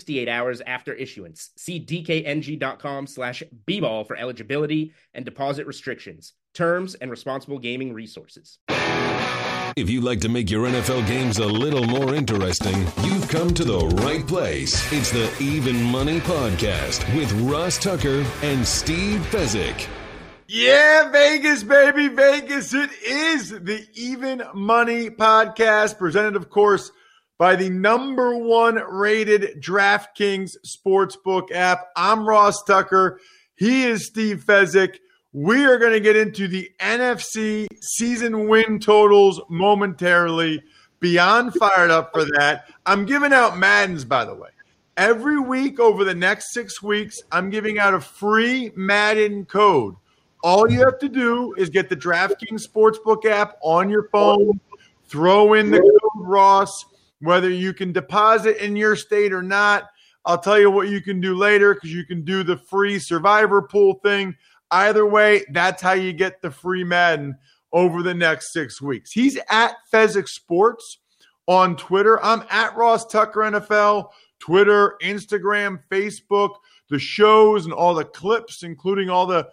68 hours after issuance. See dkng.com slash bball for eligibility and deposit restrictions, terms, and responsible gaming resources. If you'd like to make your NFL games a little more interesting, you've come to the right place. It's the Even Money Podcast with Ross Tucker and Steve Fezzik. Yeah, Vegas, baby, Vegas. It is the Even Money Podcast, presented, of course, by the number one rated DraftKings Sportsbook app. I'm Ross Tucker. He is Steve Fezzik. We are going to get into the NFC season win totals momentarily. Beyond fired up for that. I'm giving out Maddens, by the way. Every week over the next six weeks, I'm giving out a free Madden code. All you have to do is get the DraftKings Sportsbook app on your phone, throw in the code Ross whether you can deposit in your state or not. I'll tell you what you can do later because you can do the free survivor pool thing. Either way, that's how you get the free Madden over the next six weeks. He's at Fezzik Sports on Twitter. I'm at Ross Tucker NFL, Twitter, Instagram, Facebook, the shows and all the clips, including all the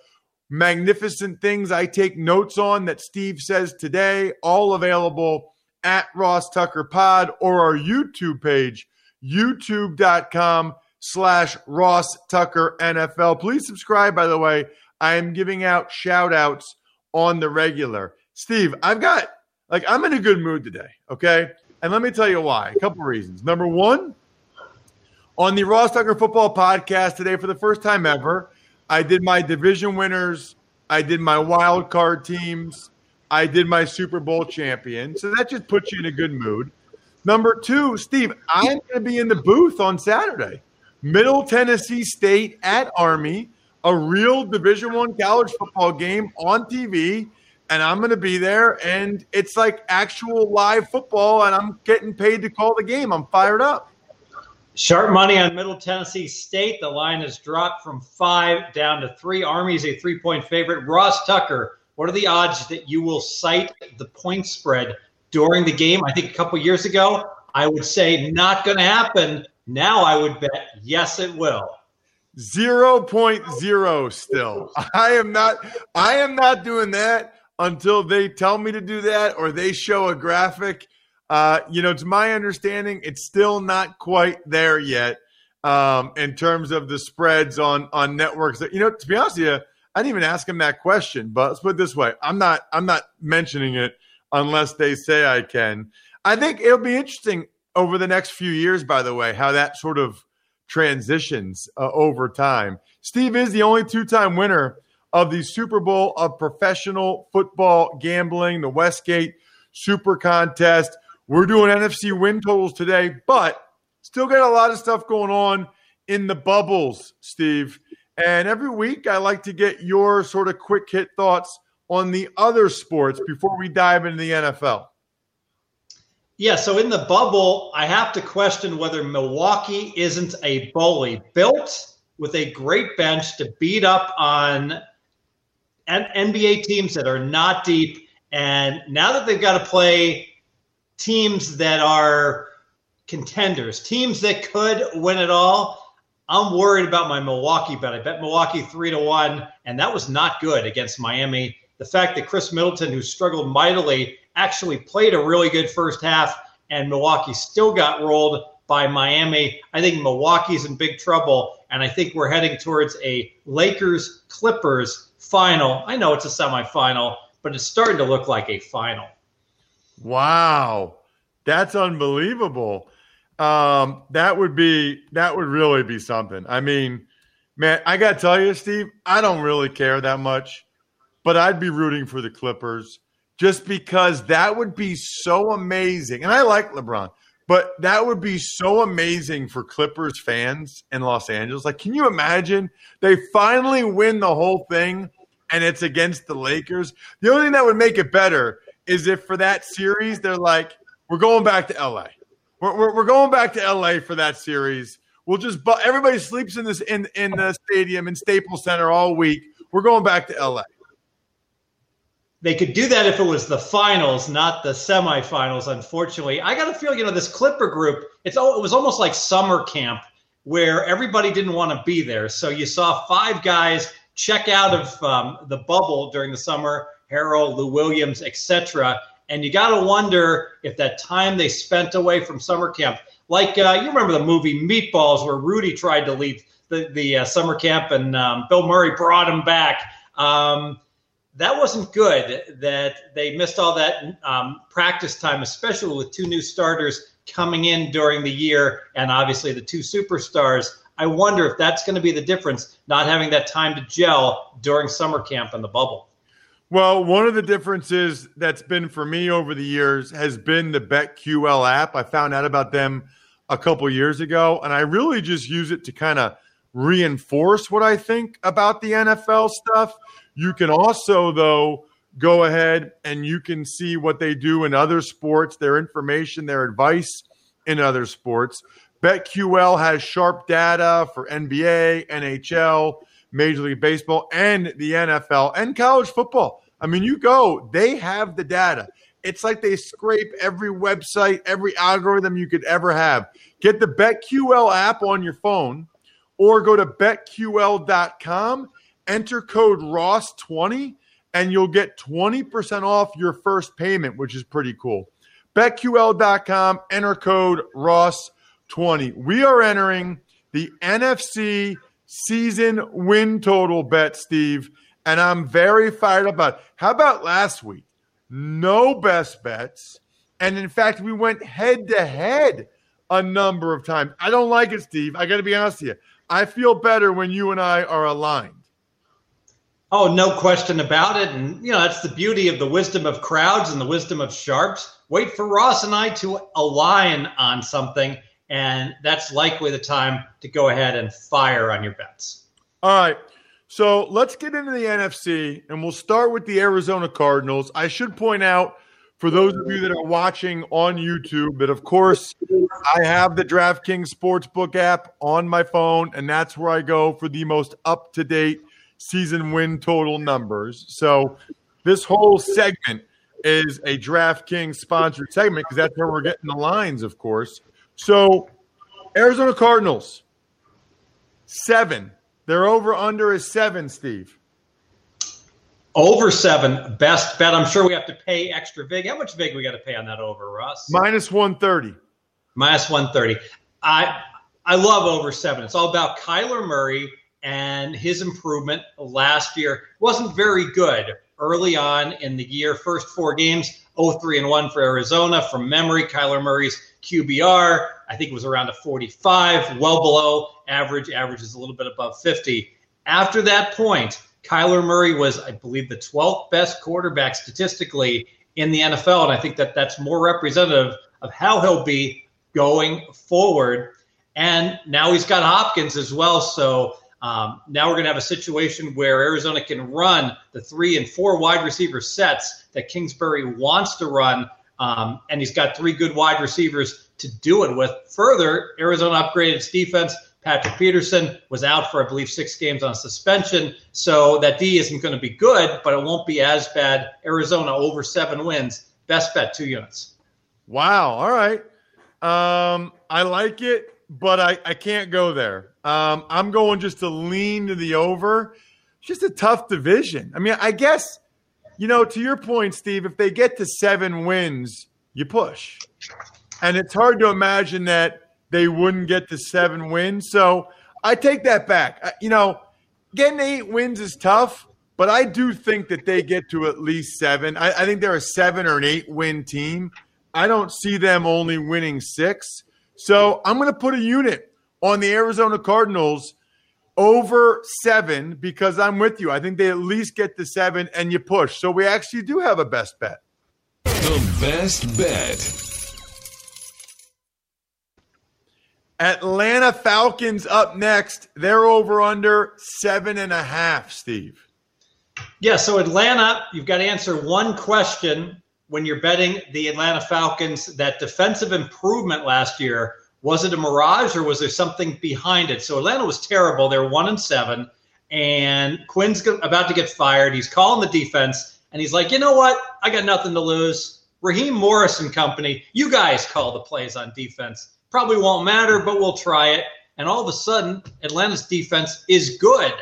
magnificent things I take notes on that Steve says today, all available at Ross Tucker Pod or our YouTube page, youtube.com slash Ross Tucker NFL. Please subscribe, by the way. I am giving out shout outs on the regular. Steve, I've got, like, I'm in a good mood today, okay? And let me tell you why. A couple reasons. Number one, on the Ross Tucker Football Podcast today, for the first time ever, I did my division winners, I did my wild card teams, I did my Super Bowl champion. So that just puts you in a good mood. Number two, Steve, I'm going to be in the booth on Saturday. Middle Tennessee State at Army, a real Division One college football game on TV, and I'm going to be there. And it's like actual live football, and I'm getting paid to call the game. I'm fired up. Sharp money on Middle Tennessee State. The line has dropped from five down to three. Army's a three point favorite. Ross Tucker what are the odds that you will cite the point spread during the game? I think a couple years ago, I would say not going to happen. Now I would bet yes, it will. 0.0 still. I am not I am not doing that until they tell me to do that or they show a graphic. Uh, you know, to my understanding, it's still not quite there yet um, in terms of the spreads on on networks. That you know, to be honest with you, I didn't even ask him that question, but let's put it this way: I'm not I'm not mentioning it unless they say I can. I think it'll be interesting over the next few years. By the way, how that sort of transitions uh, over time. Steve is the only two-time winner of the Super Bowl of professional football gambling, the Westgate Super Contest. We're doing NFC win totals today, but still got a lot of stuff going on in the bubbles, Steve. And every week, I like to get your sort of quick hit thoughts on the other sports before we dive into the NFL. Yeah, so in the bubble, I have to question whether Milwaukee isn't a bully built with a great bench to beat up on NBA teams that are not deep. And now that they've got to play teams that are contenders, teams that could win it all, I'm worried about my Milwaukee bet. I bet Milwaukee three to one, and that was not good against Miami. The fact that Khris Middleton, who struggled mightily, actually played a really good first half, and Milwaukee still got rolled by Miami. I think Milwaukee's in big trouble, and I think we're heading towards a Lakers Clippers final. I know it's a semifinal, but it's starting to look like a final. Wow. That's unbelievable. Um, that would be that would really be something. I mean, man, I got to tell you, Steve, I don't really care that much, but I'd be rooting for the Clippers just because that would be so amazing. And I like LeBron, but that would be so amazing for Clippers fans in Los Angeles. Like, can you imagine they finally win the whole thing and it's against the Lakers? The only thing that would make it better is if for that series they're like, we're going back to LA. We're, we're, we're going back to LA for that series. We'll just but everybody sleeps in this in in the stadium in Staples Center all week. We're going back to LA. They could do that if it was the finals, not the semifinals. Unfortunately, I got a feel. You know, this Clipper group. It's all it was almost like summer camp where everybody didn't want to be there. So you saw five guys check out of um, the bubble during the summer. Harrell, Lou Williams, etc. And you got to wonder if that time they spent away from summer camp, like uh, you remember the movie Meatballs, where Rudy tried to leave the, the uh, summer camp and um, Bill Murray brought him back. Um, that wasn't good that they missed all that um, practice time, especially with two new starters coming in during the year and obviously the two superstars. I wonder if that's going to be the difference, not having that time to gel during summer camp and the bubble. Well, one of the differences that's been for me over the years has been the BetQL app. I found out about them a couple years ago, and I really just use it to kind of reinforce what I think about the NFL stuff. You can also, though, go ahead and you can see what they do in other sports, their information, their advice in other sports. BetQL has sharp data for NBA, NHL, Major League Baseball, and the NFL and college football. I mean, you go, they have the data. It's like they scrape every website, every algorithm you could ever have. Get the BetQL app on your phone or go to betql.com, enter code ROSS20, and you'll get 20% off your first payment, which is pretty cool. BetQL.com, enter code ROSS20. We are entering the NFC season win total bet, Steve, and I'm very fired up about. It. How about last week? No best bets, and in fact, we went head to head a number of times. I don't like it, Steve. I got to be honest with you. I feel better when you and I are aligned. Oh, no question about it. And, you know, that's the beauty of the wisdom of crowds and the wisdom of sharps. Wait for Ross and I to align on something and that's likely the time to go ahead and fire on your bets. All right. So let's get into the NFC, and we'll start with the Arizona Cardinals. I should point out for those of you that are watching on YouTube that, of course, I have the DraftKings Sportsbook app on my phone, and that's where I go for the most up to date season win total numbers. So this whole segment is a DraftKings sponsored segment because that's where we're getting the lines, of course. So, Arizona Cardinals, seven. Their over under is seven, Steve. Over seven, best bet. I'm sure we have to pay extra vig. How much vig we got to pay on that over, Russ? Minus 130. Minus 130. I I love over seven. It's all about Kyler Murray and his improvement last year. Wasn't very good early on in the year. First four games, 0-3 and 1 for Arizona. From memory, Kyler Murray's QBR, I think it was around a 45, well below average. Average is a little bit above 50. After that point, Kyler Murray was, I believe, the 12th best quarterback statistically in the NFL. And I think that that's more representative of how he'll be going forward. And now he's got Hopkins as well. So um, now we're going to have a situation where Arizona can run the three and four wide receiver sets that Kingsbury wants to run um, and he's got three good wide receivers to do it with. Further, Arizona upgraded its defense. Patrick Peterson was out for, I believe, six games on suspension. So that D isn't going to be good, but it won't be as bad. Arizona over seven wins. Best bet, two units. Wow. All right. Um, I like it, but I, I can't go there. Um, I'm going just to lean to the over. It's just a tough division. I mean, I guess you know, to your point, Steve, if they get to seven wins, you push. And it's hard to imagine that they wouldn't get to seven wins. So I take that back. You know, getting eight wins is tough, but I do think that they get to at least seven. I, I think they're a seven or an eight win team. I don't see them only winning six. So I'm going to put a unit on the Arizona Cardinals over seven because I'm with you. I think they at least get to seven and you push. So we actually do have a best bet. The best bet. Atlanta Falcons up next. They're over under seven and a half, Steve. Yeah, so Atlanta, you've got to answer one question when you're betting the Atlanta Falcons that defensive improvement last year was it a mirage or was there something behind it? So Atlanta was terrible. They're one and seven, and Quinn's about to get fired. He's calling the defense, and he's like, you know what? I got nothing to lose. Raheem Morris and company, you guys call the plays on defense. Probably won't matter, but we'll try it. And all of a sudden, Atlanta's defense is good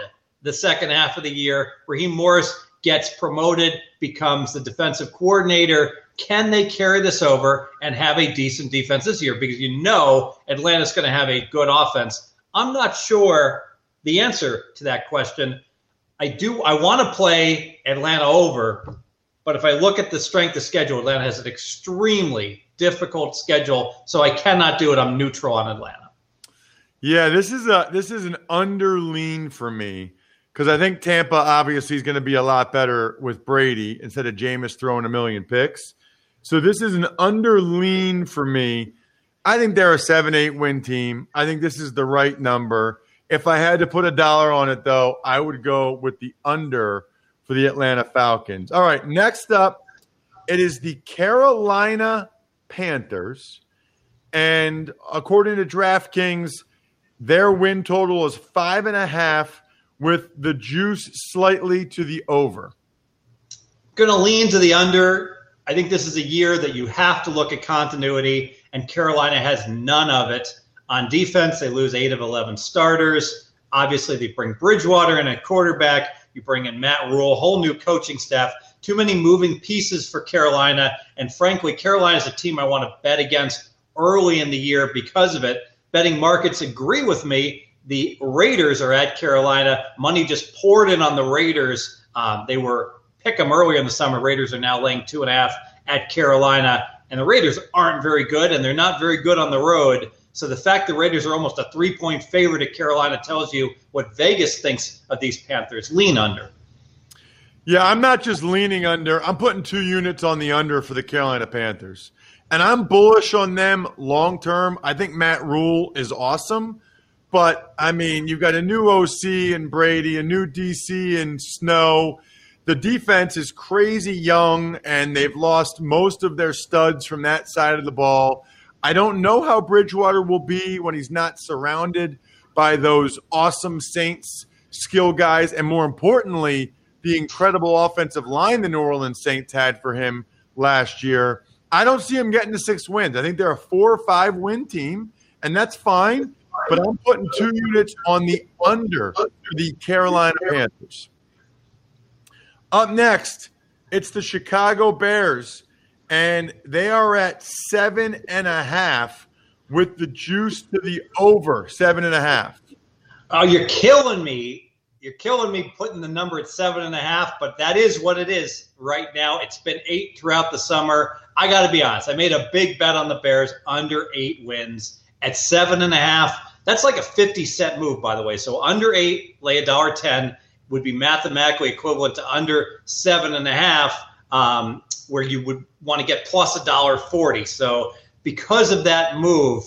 the second half of the year. Raheem Morris gets promoted, becomes the defensive coordinator. Can they carry this over and have a decent defense this year? Because you know Atlanta's going to have a good offense. I'm not sure the answer to that question. I do. I want to play Atlanta over, but if I look at the strength of schedule, Atlanta has an extremely difficult schedule, so I cannot do it. I'm neutral on Atlanta. Yeah, this is a this is an underlean for me because I think Tampa obviously is going to be a lot better with Brady instead of Jameis throwing a million picks. So this is an under lean for me. I think they're a seven eight win team. I think this is the right number. If I had to put a dollar on it, though, I would go with the under for the Atlanta Falcons. All right, next up, it is the Carolina Panthers. And according to DraftKings, their win total is five and a half with the juice slightly to the over. Going to lean to the under. I think this is a year that you have to look at continuity, and Carolina has none of it. On defense, they lose eight of 11 starters. Obviously, they bring Bridgewater in at quarterback. You bring in Matt Rhule, whole new coaching staff too many moving pieces for Carolina. And frankly, Carolina is a team I want to bet against early in the year because of it. Betting markets agree with me. The Raiders are at Carolina. Money just poured in on the Raiders. Um, they were pick them earlier in the summer. Raiders are now laying two and a half at Carolina. And the Raiders aren't very good, and they're not very good on the road. So the fact the Raiders are almost a three point favorite at Carolina tells you what Vegas thinks of these Panthers. Lean under. Yeah, I'm not just leaning under. I'm putting two units on the under for the Carolina Panthers. And I'm bullish on them long term. I think Matt Rhule is awesome. But I mean, you've got a new OC and Brady, a new DC and Snow. The defense is crazy young, and they've lost most of their studs from that side of the ball. I don't know how Bridgewater will be when he's not surrounded by those awesome Saints skill guys. And more importantly, the incredible offensive line the New Orleans Saints had for him last year. I don't see him getting to six wins. I think they're a four or five win team, and that's fine. But I'm putting two units on the under for the Carolina Panthers. Up next, it's the Chicago Bears, and they are at seven and a half with the juice to the over seven and a half. Oh, you're killing me you're killing me putting the number at seven and a half, but that is what it is right now. It's been eight throughout the summer. I got to be honest. I made a big bet on the Bears under eight wins at seven and a half. That's like a 50 cent move, by the way. So under eight, lay a dollar 10 would be mathematically equivalent to under seven and a half, um, where you would want to get plus a dollar 40. So because of that move,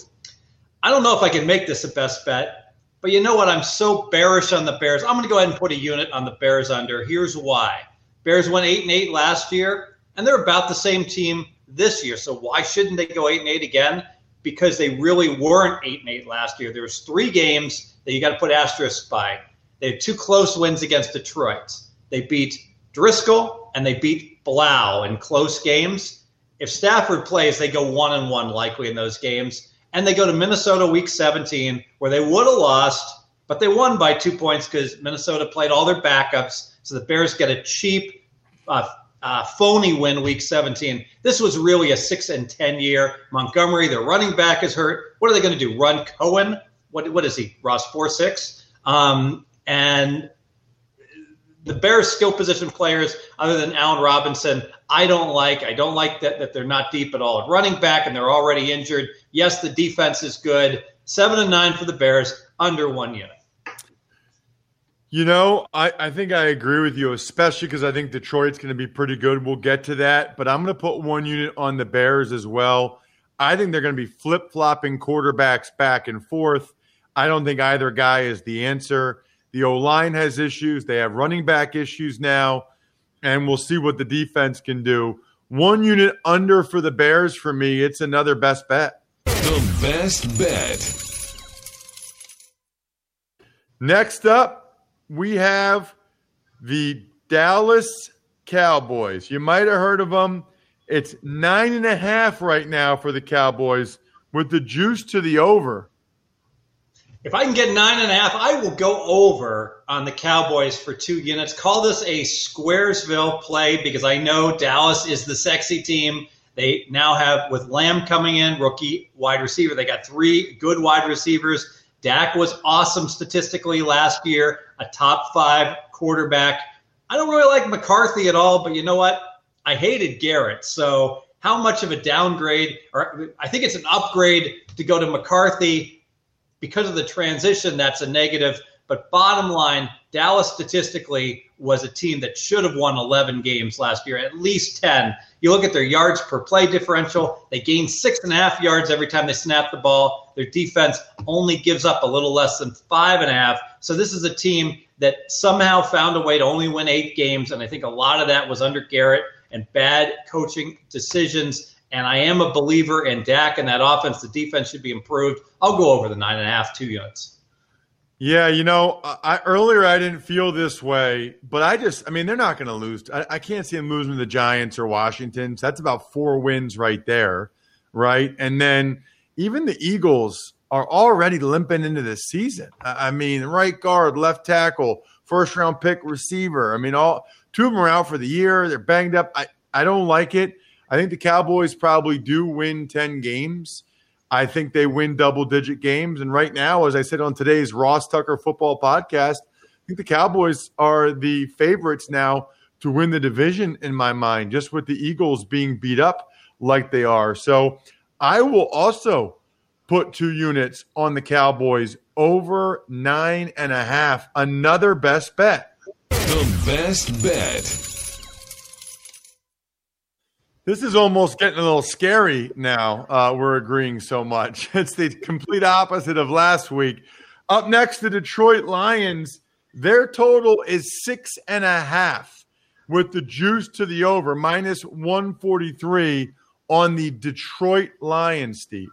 I don't know if I can make this a best bet but you know what? I'm so bearish on the Bears. I'm going to go ahead and put a unit on the Bears under. Here's why. Bears went 8 and 8 last year, and they're about the same team this year. So why shouldn't they go 8 and 8 again? Because they really weren't 8 and 8 last year. There was three games that you got to put asterisks by. They had two close wins against Detroit. They beat Driskel and they beat Blough in close games. If Stafford plays, they go one and one likely in those games and they go to Minnesota week 17, where they would have lost, but they won by two points because Minnesota played all their backups. So the Bears get a cheap uh, uh, phony win week 17. This was really a six and 10 year. Montgomery, their running back, is hurt. What are they going to do? Run Cohen? What, what is he, Ross? 4 6? Um, and the Bears' skill position players, other than Allen Robinson, I don't like. I don't like that, that they're not deep at all at running back and they're already injured. Yes, the defense is good. Seven and nine for the Bears, under one unit. You know, I, I think I agree with you, especially because I think Detroit's going to be pretty good. We'll get to that, but I'm going to put one unit on the Bears as well. I think they're going to be flip flopping quarterbacks back and forth. I don't think either guy is the answer. The O line has issues. They have running back issues now, and we'll see what the defense can do. One unit under for the Bears for me. It's another best bet. The best bet. Next up, we have the Dallas Cowboys. You might have heard of them. It's nine and a half right now for the Cowboys with the juice to the over. If I can get nine and a half, I will go over on the Cowboys for two units. Call this a Squaresville play because I know Dallas is the sexy team. They now have, with Lamb coming in, rookie wide receiver, they got three good wide receivers. Dak was awesome statistically last year, a top five quarterback. I don't really like McCarthy at all, but you know what? I hated Garrett. So, how much of a downgrade, or I think it's an upgrade to go to McCarthy because of the transition, that's a negative. But bottom line, Dallas statistically was a team that should have won 11 games last year, at least 10. You look at their yards per play differential, they gain six and a half yards every time they snap the ball. Their defense only gives up a little less than five and a half. So this is a team that somehow found a way to only win eight games. And I think a lot of that was under Garrett and bad coaching decisions and I am a believer in Dak and that offense. The defense should be improved. I'll go over the nine and a half, two units. Yeah, you know, I, earlier I didn't feel this way, but I just, I mean, they're not going to lose. I, I, can't see them losing to the Giants or Washington. So that's about four wins right there, right? And then even the Eagles are already limping into the season. I, I mean, right guard, left tackle, first round pick receiver. I mean, all two of them are out for the year. They're banged up. I, I don't like it. I think the Cowboys probably do win 10 games. I think they win double digit games. And right now, as I said on today's Ross Tucker football podcast, I think the Cowboys are the favorites now to win the division in my mind, just with the Eagles being beat up like they are. So I will also put two units on the Cowboys over nine and a half. Another best bet. The best bet. This is almost getting a little scary now. Uh, we're agreeing so much. It's the complete opposite of last week. Up next, the Detroit Lions. Their total is six and a half with the juice to the over, minus 143 on the Detroit Lions, Steve.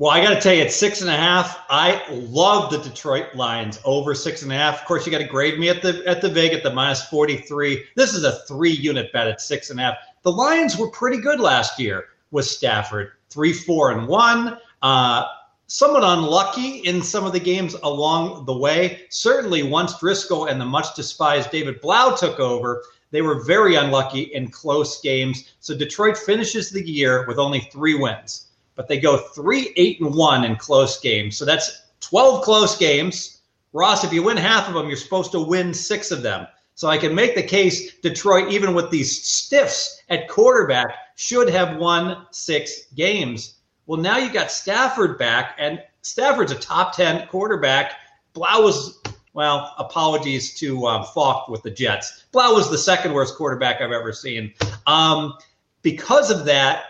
Well, I got to tell you, it's six and a half. I love the Detroit Lions over six and a half. Of course, you got to grade me at the at the vig at the minus forty three. This is a three unit bet at six and a half. The Lions were pretty good last year with Stafford, three, four, and one. Uh, somewhat unlucky in some of the games along the way. Certainly, once Driskel and the much despised David Blough took over, they were very unlucky in close games. So Detroit finishes the year with only three wins, but they go three, eight, and one in close games. So that's 12 close games. Ross, if you win half of them, you're supposed to win six of them. So I can make the case Detroit, even with these stiffs at quarterback, should have won six games. Well, now you got Stafford back, and Stafford's a top 10 quarterback. Blough was, well, apologies to um, Falk with the Jets. Blough was the second worst quarterback I've ever seen. Um, because of that,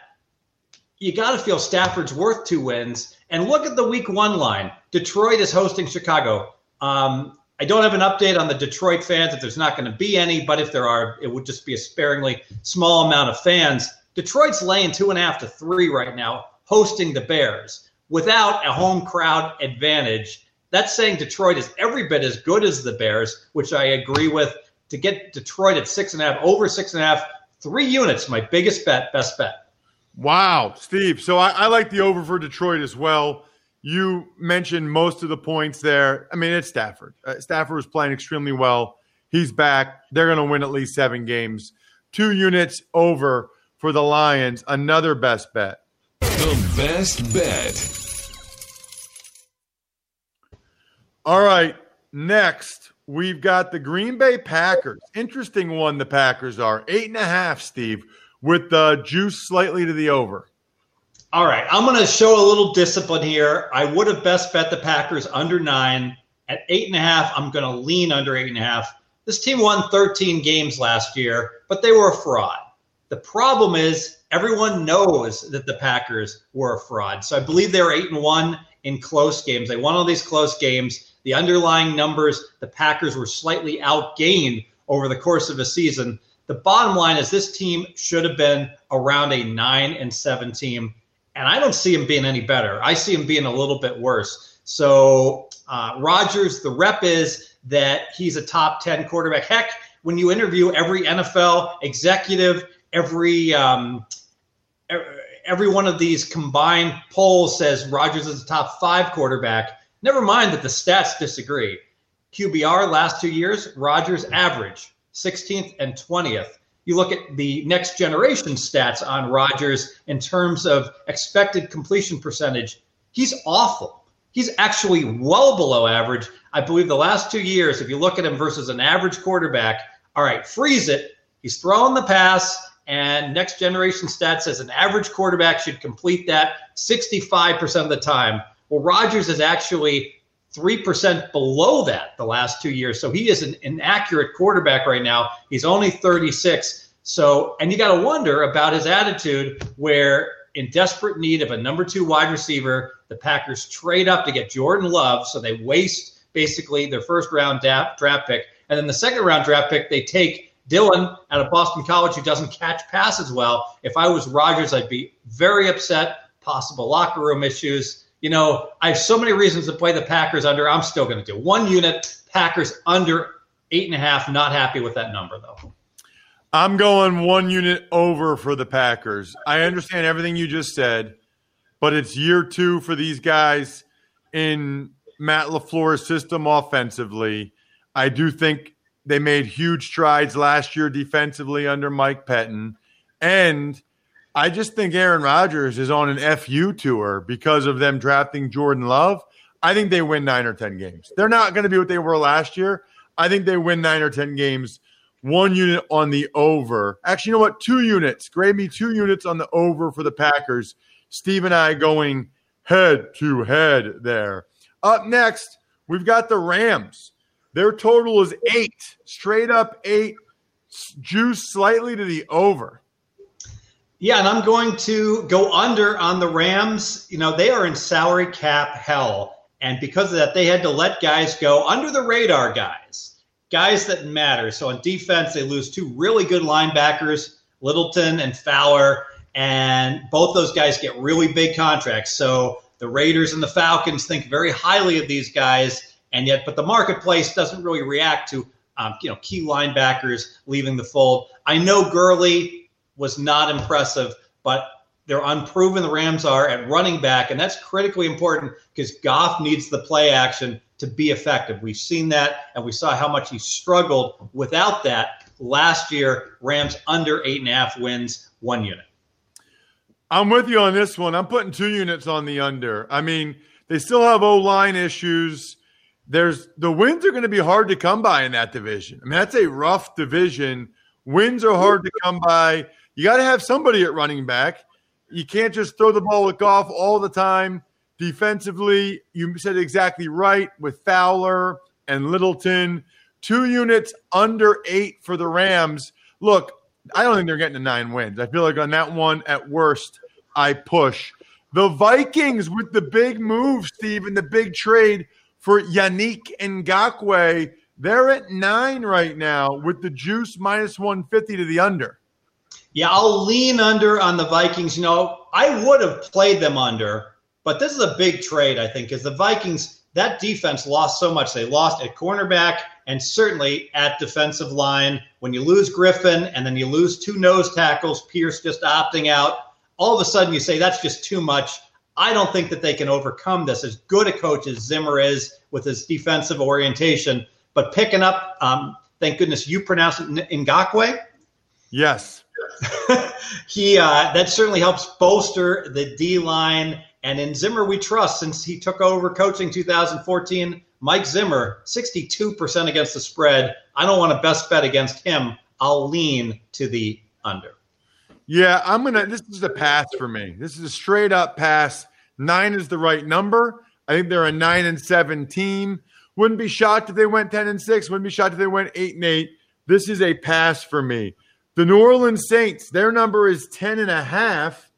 you got to feel Stafford's worth two wins. And look at the week one line. Detroit is hosting Chicago. Um, I don't have an update on the Detroit fans if there's not going to be any, but if there are, it would just be a sparingly small amount of fans. Detroit's laying two and a half to three right now, hosting the Bears without a home crowd advantage. That's saying Detroit is every bit as good as the Bears, which I agree with. To get Detroit at six and a half, over six and a half, three units, my biggest bet, best bet. Wow, Steve. So I, I like the over for Detroit as well. You mentioned most of the points there. I mean, it's Stafford. Uh, Stafford was playing extremely well. He's back. They're going to win at least seven games. Two units over for the Lions. Another best bet. The best bet. All right. Next, we've got the Green Bay Packers. Interesting one, the Packers are. Eight and a half, Steve, with the juice slightly to the over. All right. I'm going to show a little discipline here. I would have best bet the Packers under nine. At eight and a half, I'm going to lean under eight and a half. This team won 13 games last year, but they were a fraud. The problem is everyone knows that the Packers were a fraud. So I believe they were eight and one in close games. They won all these close games. The underlying numbers, the Packers were slightly outgained over the course of a season. The bottom line is this team should have been around a nine and seven team, and I don't see him being any better. I see him being a little bit worse. So uh, Rodgers, the rep is that he's a top ten quarterback. Heck, when you interview every NFL executive, every um, every one of these combined polls says Rodgers is a top five quarterback. Never mind that the stats disagree. QBR last two years, Rodgers average 16th and 20th. You look at the next generation stats on Rodgers in terms of expected completion percentage, he's awful. He's actually well below average. I believe the last two years, if you look at him versus an average quarterback, all right, freeze it. He's throwing the pass, and next generation stats says an average quarterback should complete that 65% of the time. Well, Rodgers is actually 3% below that the last two years. So he is an inaccurate quarterback right now. He's only 36. So, and you got to wonder about his attitude where in desperate need of a number two wide receiver, the Packers trade up to get Jordan Love. So they waste basically their first round draft pick. And then the second round draft pick, they take Dillon out of Boston College who doesn't catch passes well. If I was Rodgers, I'd be very upset. Possible locker room issues you know, I have so many reasons to play the Packers under. I'm still going to do one unit. Packers under eight and a half. Not happy with that number though. I'm going one unit over for the Packers. I understand everything you just said, but it's year two for these guys in Matt LaFleur's system offensively. I do think they made huge strides last year defensively under Mike Pettine. And I just think Aaron Rodgers is on an FU tour because of them drafting Jordan Love. I think they win nine or 10 games. They're not going to be what they were last year. I think they win nine or 10 games. One unit on the over. Actually, you know what? Two units. Grade me two units on the over for the Packers. Steve and I going head to head there. Up next, we've got the Rams. Their total is eight, straight up eight, juice slightly to the over. Yeah, and I'm going to go under on the Rams. You know, they are in salary cap hell. And because of that, they had to let guys go under the radar guys, guys that matter. So on defense, they lose two really good linebackers, Littleton and Fowler. And both those guys get really big contracts. So the Raiders and the Falcons think very highly of these guys. And yet, but the marketplace doesn't really react to, um, you know, key linebackers leaving the fold. I know Gurley was not impressive, but they're unproven. The Rams are at running back, and that's critically important because Goff needs the play action to be effective. We've seen that, and we saw how much he struggled without that last year. Rams under eight and a half wins, one unit. I'm with you on this one. I'm putting two units on the under. I mean, they still have O line issues. There's the wins are going to be hard to come by in that division. I mean, that's a rough division. Wins are hard to come by. You got to have somebody at running back. You can't just throw the ball with Goff all the time. Defensively, you said exactly right with Fowler and Littleton. Two units under eight for the Rams. Look, I don't think they're getting to nine wins. I feel like on that one, at worst, I push. The Vikings with the big move, Steve, and the big trade for Yannick Ngakoue. They're at nine right now with the juice minus 150 to the under. Yeah, I'll lean under on the Vikings. You know, I would have played them under, but this is a big trade, I think, because the Vikings, that defense lost so much. They lost at cornerback and certainly at defensive line. When you lose Griffen and then you lose two nose tackles, Pierce just opting out, all of a sudden you say that's just too much. I don't think that they can overcome this. As good a coach as Zimmer is with his defensive orientation, but picking up um, Thank goodness you pronounce it Ngakoue. Yes. he uh, that certainly helps bolster the D line. And in Zimmer, we trust since he took over coaching 2014. Mike Zimmer, 62% against the spread. I don't want to best bet against him. I'll lean to the under. Yeah, I'm gonna. This is a pass for me. This is a straight up pass. Nine is the right number. I think they're a nine and seven team. Wouldn't be shocked if they went ten and six. Wouldn't be shocked if they went eight and eight. This is a pass for me. The New Orleans Saints, their number is 10 and a half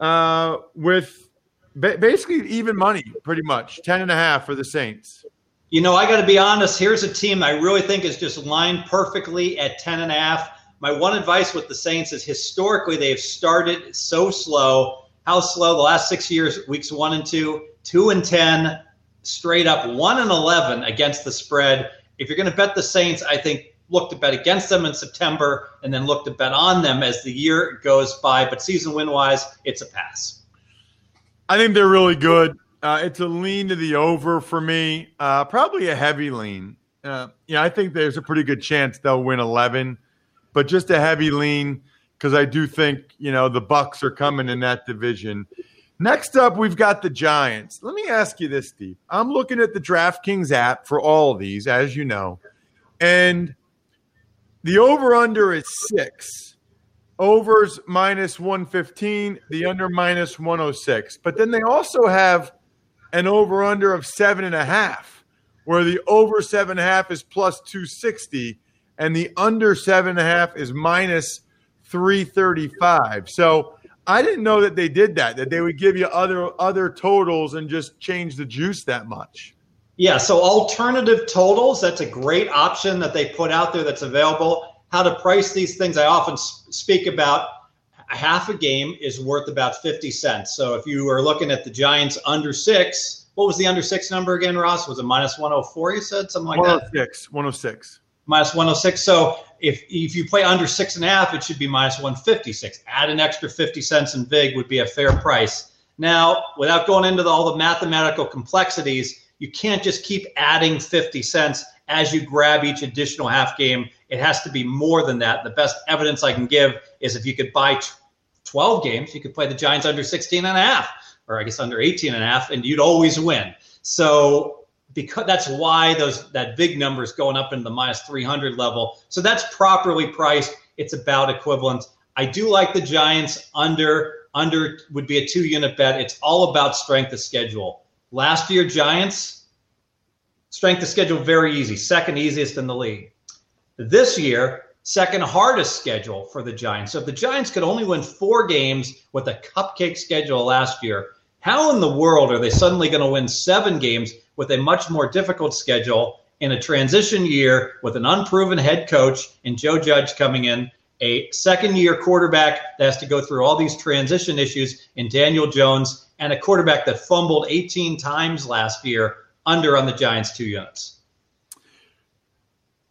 uh, with ba- basically even money, pretty much 10 and a half for the Saints. You know, I got to be honest. Here's a team I really think is just lined perfectly at 10 and a half. My one advice with the Saints is historically they've started so slow. How slow? The last six years, weeks one and two, two and 10, straight up one and 11 against the spread. If you're going to bet the Saints, I think look to bet against them in September and then look to bet on them as the year goes by. But season win wise, it's a pass. I think they're really good. Uh, it's a lean to the over for me, uh, probably a heavy lean. Uh, yeah, I think there's a pretty good chance they'll win 11, but just a heavy lean because I do think you know the Bucs are coming in that division. Next up, we've got the Giants. Let me ask you this, Steve. I'm looking at the DraftKings app for all of these, as you know, and the over under is six. Overs minus 115, the under minus 106. But then they also have an over under of seven and a half, where the over seven and a half is plus 260 and the under seven and a half is minus 335. So I didn't know that they did that, that they would give you other other totals and just change the juice that much. Yeah, so alternative totals, that's a great option that they put out there that's available. How to price these things, I often speak about half a game is worth about 50 cents. So if you are looking at the Giants under six, what was the under six number again, Ross? Was it minus 104, you said? Something like 106, that? 106. Minus 106. So if, if you play under six and a half, it should be minus 156. Add an extra 50 cents in VIG would be a fair price. Now, without going into the, all the mathematical complexities, you can't just keep adding 50 cents as you grab each additional half game. It has to be more than that. The best evidence I can give is if you could buy 12 games, you could play the Giants under 16 and a half, or I guess under 18 and a half, and you'd always win. So because that's why those that big number is going up into the minus 300 level. So that's properly priced. It's about equivalent. I do like the Giants under under would be a two unit bet. It's all about strength of schedule. Last year, Giants, strength of schedule very easy, second easiest in the league. This year, second hardest schedule for the Giants. So if the Giants could only win four games with a cupcake schedule last year, how in the world are they suddenly going to win seven games with a much more difficult schedule in a transition year with an unproven head coach and Joe Judge coming in, a second year quarterback that has to go through all these transition issues in Daniel Jones, and a quarterback that fumbled 18 times last year under on the Giants two units.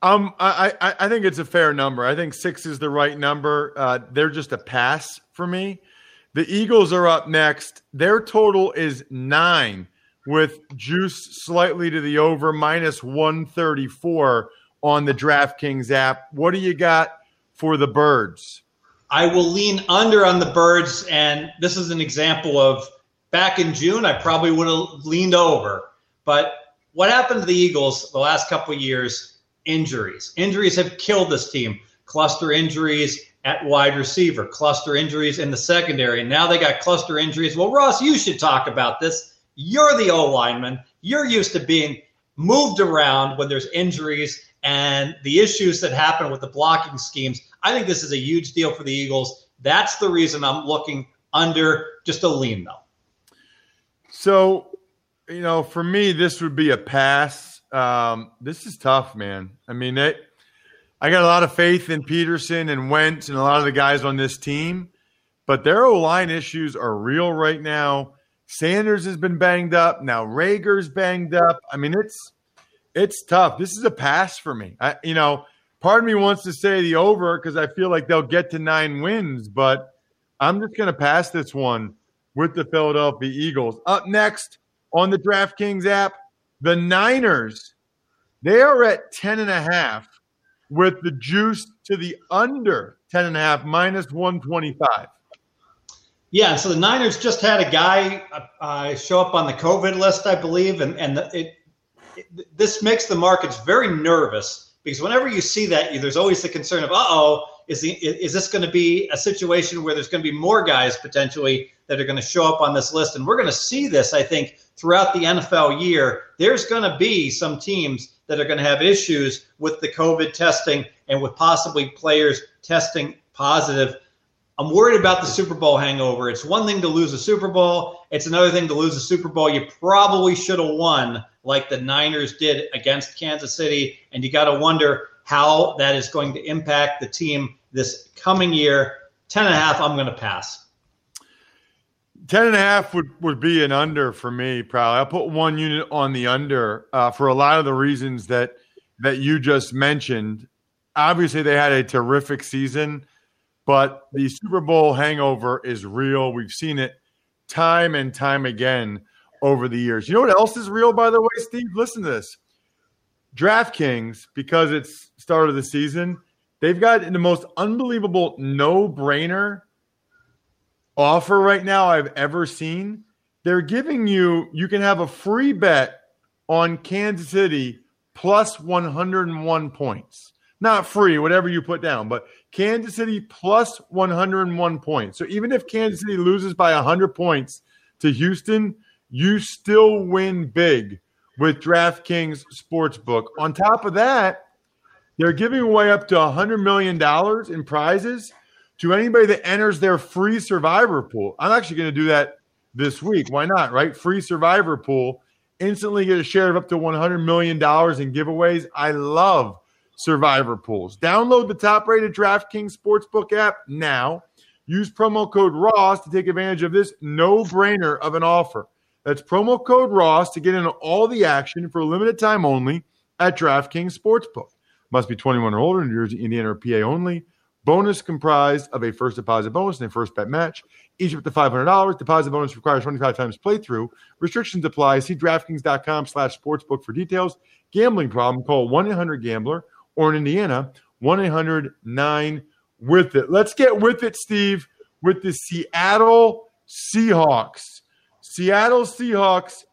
Um, I, I, I think it's a fair number. I think six is the right number. Uh, they're just a pass for me. The Eagles are up next. Their total is nine, with juice slightly to the over, minus 134 on the DraftKings app. What do you got for the Birds? I will lean under on the Birds, and this is an example of back in June, I probably would have leaned over. But what happened to the Eagles the last couple of years? Injuries. Injuries have killed this team. Cluster injuries at wide receiver, cluster injuries in the secondary. And now they got cluster injuries. Well, Ross, you should talk about this. You're the O lineman. You're used to being moved around when there's injuries and the issues that happen with the blocking schemes. I think this is a huge deal for the Eagles. That's the reason I'm looking under just a lean, though. So, you know, for me, this would be a pass. Um, this is tough, man. I mean, it, I got a lot of faith in Pederson and Wentz and a lot of the guys on this team, but their O line issues are real right now. Sanders has been banged up. Now Reagor's banged up. I mean, it's it's tough. This is a pass for me. I, you know, part of me wants to say the over because I feel like they'll get to nine wins, but I'm just going to pass this one with the Philadelphia Eagles. Up next on the DraftKings app, the Niners. They are at 10 and a half with the juice to the under 10 and a half minus 125. Yeah, so the Niners just had a guy uh, show up on the COVID list, I believe, and and it, it, this makes the markets very nervous because whenever you see that, there's always the concern of, uh oh, is the is this going to be a situation where there's going to be more guys potentially that are going to show up on this list, and we're going to see this, I think, throughout the NFL year. There's going to be some teams that are going to have issues with the COVID testing and with possibly players testing positive. I'm worried about the Super Bowl hangover. It's one thing to lose a Super Bowl, it's another thing to lose a Super Bowl you probably should have won, like the Niners did against Kansas City. And you got to wonder how that is going to impact the team this coming year. 10 and a half, I'm going to pass. 10 and a half would, would be an under for me, probably. I'll put one unit on the under uh, for a lot of the reasons that that you just mentioned. Obviously, they had a terrific season, but the Super Bowl hangover is real. We've seen it time and time again over the years. You know what else is real, by the way, Steve? Listen to this. DraftKings, because it's start of the season, they've got the most unbelievable no-brainer offer right now I've ever seen. They're giving you, you can have a free bet on Kansas City plus 101 points. Not free, whatever you put down, but Kansas City plus 101 points. So even if Kansas City loses by 100 points to Houston, you still win big with DraftKings Sportsbook. On top of that, they're giving away up to $100 million in prizes to anybody that enters their free survivor pool. I'm actually going to do that this week. Why not, right? Free survivor pool. Instantly get a share of up to $100 million in giveaways. I love survivor pools. Download the top rated DraftKings Sportsbook app now. Use promo code Ross to take advantage of this no brainer of an offer. That's promo code Ross to get into all the action for a limited time only at DraftKings Sportsbook. Must be 21 or older, in New Jersey, Indiana, or PA only. Bonus comprised of a first deposit bonus and a first bet match, each up to $500. Deposit bonus requires 25 times playthrough. Restrictions apply. See DraftKings.com slash sportsbook for details. Gambling problem, call 1-800-GAMBLER or in Indiana, 1-800-9-WITH-IT. Let's get with it, Steve, with the Seattle Seahawks. Seattle Seahawks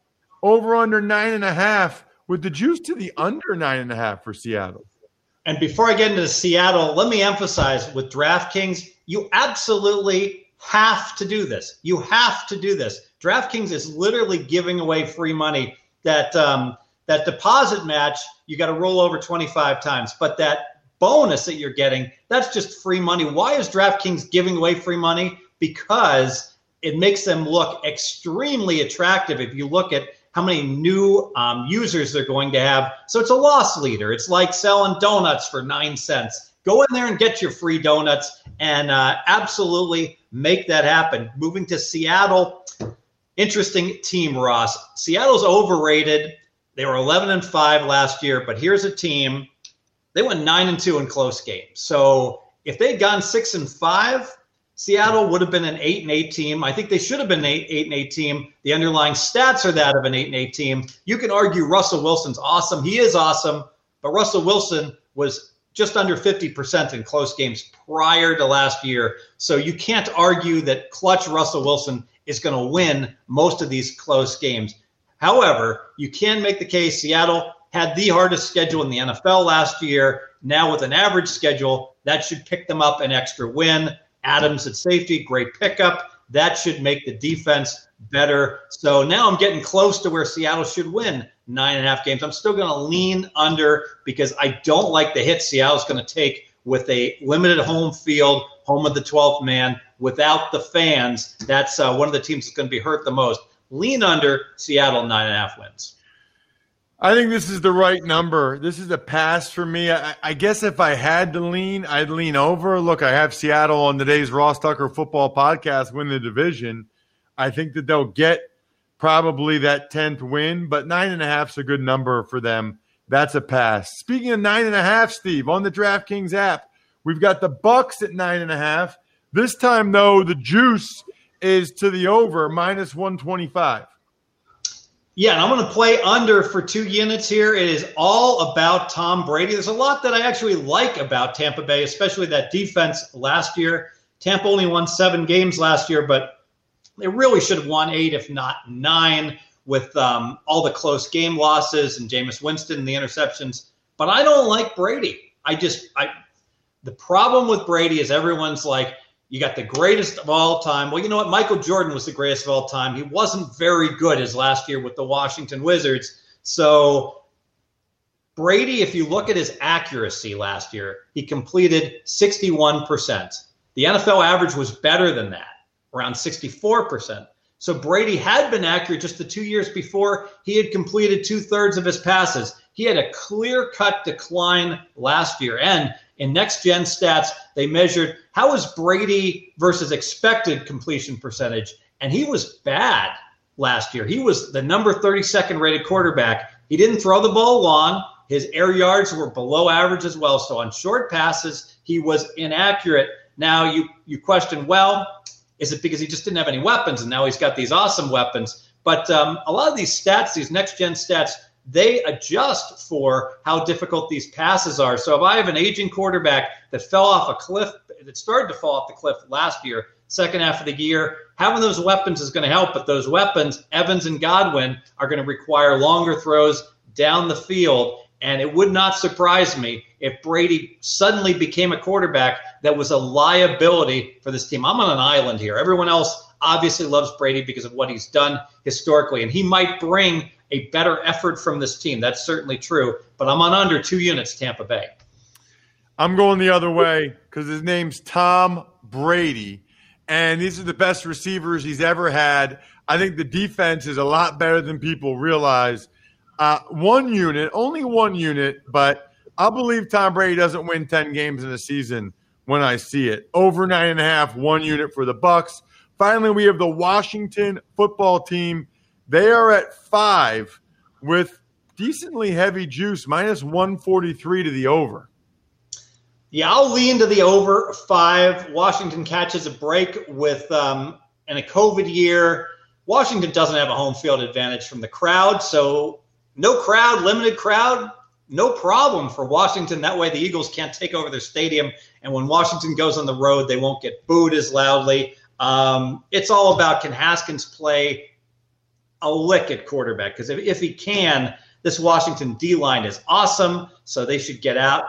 over under nine and a half with the juice to the under nine and a half for Seattle. And before I get into Seattle, let me emphasize with DraftKings, you absolutely have to do this. You have to do this. DraftKings is literally giving away free money. That um, that deposit match, you got to roll over 25 times, but that bonus that you're getting, that's just free money. Why is DraftKings giving away free money? Because it makes them look extremely attractive. If you look at how many new um, users they're going to have. So it's a loss leader. It's like selling donuts for nine cents. Go in there and get your free donuts and uh, absolutely make that happen. Moving to Seattle, interesting team, Ross. Seattle's overrated. They were 11 and 5 last year, but here's a team. They went 9 and 2 in close games. So if they'd gone 6 and 5, Seattle would have been an eight and eight team. I think they should have been an eight, eight and eight team. The underlying stats are that of an eight and eight team. You can argue Russell Wilson's awesome. He is awesome, but Russell Wilson was just under 50% in close games prior to last year. So you can't argue that clutch Russell Wilson is going to win most of these close games. However, you can make the case Seattle had the hardest schedule in the NFL last year. Now, with an average schedule, that should pick them up an extra win. Adams at safety, great pickup. That should make the defense better. So now I'm getting close to where Seattle should win nine and a half games. I'm still going to lean under because I don't like the hit Seattle's going to take with a limited home field, home of the 12th man, without the fans. That's uh, one of the teams that's going to be hurt the most. Lean under Seattle nine and a half wins. I think this is the right number. This is a pass for me. I, I, guess if I had to lean, I'd lean over. Look, I have Seattle on today's Ross Tucker football podcast win the division. I think that they'll get probably that 10th win, but nine and a half is a good number for them. That's a pass. Speaking of nine and a half, Steve, on the DraftKings app, we've got the Bucs at nine and a half. This time, though, the juice is to the over minus 125. Yeah, and I'm going to play under for two units here. It is all about Tom Brady. There's a lot that I actually like about Tampa Bay, especially that defense last year. Tampa only won seven games last year, but they really should have won eight, if not nine, with um, all the close game losses and Jameis Winston and the interceptions. But I don't like Brady. I just, I, the problem with Brady is everyone's like, you got the greatest of all time. Well, you know what? Michael Jordan was the greatest of all time. He wasn't very good his last year with the Washington Wizards. So, Brady, if you look at his accuracy last year, he completed 61%. The NFL average was better than that, around 64%. So Brady had been accurate just the two years before. He had completed two thirds of his passes. He had a clear cut decline last year. And in next gen stats, they measured how was Brady versus expected completion percentage. And he was bad last year. He was the number 32nd rated quarterback. He didn't throw the ball long. His air yards were below average as well. So on short passes, he was inaccurate. Now you you question, well, is it because he just didn't have any weapons and now he's got these awesome weapons? But um, a lot of these stats, these next gen stats, they adjust for how difficult these passes are. So if I have an aging quarterback that fell off a cliff, that started to fall off the cliff last year, second half of the year, having those weapons is going to help. But those weapons, Evans and Godwin, are going to require longer throws down the field. And it would not surprise me if Brady suddenly became a quarterback that was a liability for this team. I'm on an island here. Everyone else obviously loves Brady because of what he's done historically, and he might bring a better effort from this team. That's certainly true. But I'm on under two units, Tampa Bay. I'm going the other way because his name's Tom Brady, and these are the best receivers he's ever had. I think the defense is a lot better than people realize. Uh, one unit, only one unit, but I'll believe Tom Brady doesn't win 10 games in a season when I see it. Over nine and a half, one unit for the Bucs. Finally, we have the Washington football team they are at five with decently heavy juice, minus 143 to the over. Yeah, I'll lean to the over five. Washington catches a break with um, in a COVID year. Washington doesn't have a home field advantage from the crowd, so no crowd, limited crowd, no problem for Washington. That way, the Eagles can't take over their stadium, and when Washington goes on the road, they won't get booed as loudly. Um, it's all about can Haskins play a lick at quarterback because if, if he can, this Washington D line is awesome. So they should get out.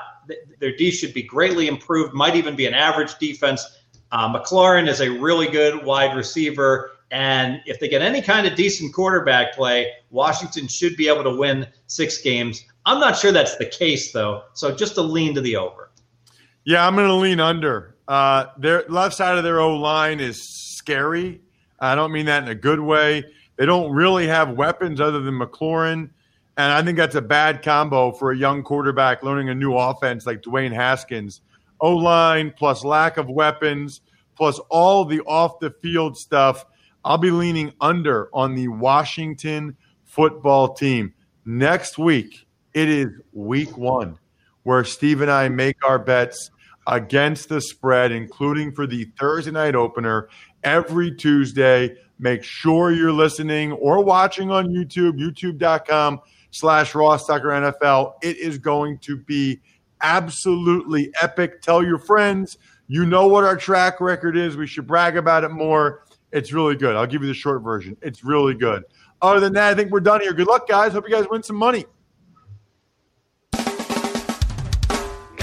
Their D should be greatly improved, might even be an average defense. Uh, McLaurin is a really good wide receiver. And if they get any kind of decent quarterback play, Washington should be able to win six games. I'm not sure that's the case, though. So just a lean to the over. Yeah, I'm going to lean under. Uh, their left side of their O line is scary. I don't mean that in a good way. They don't really have weapons other than McLaurin. And I think that's a bad combo for a young quarterback learning a new offense like Dwayne Haskins. O line plus lack of weapons plus all the off the field stuff. I'll be leaning under on the Washington football team. Next week, it is week one where Steve and I make our bets against the spread, including for the Thursday night opener every Tuesday. Make sure you're listening or watching on YouTube, youtube.com slash Ross Tucker NFL. It is going to be absolutely epic. Tell your friends. You know what our track record is. We should brag about it more. It's really good. I'll give you the short version. It's really good. Other than that, I think we're done here. Good luck, guys. Hope you guys win some money.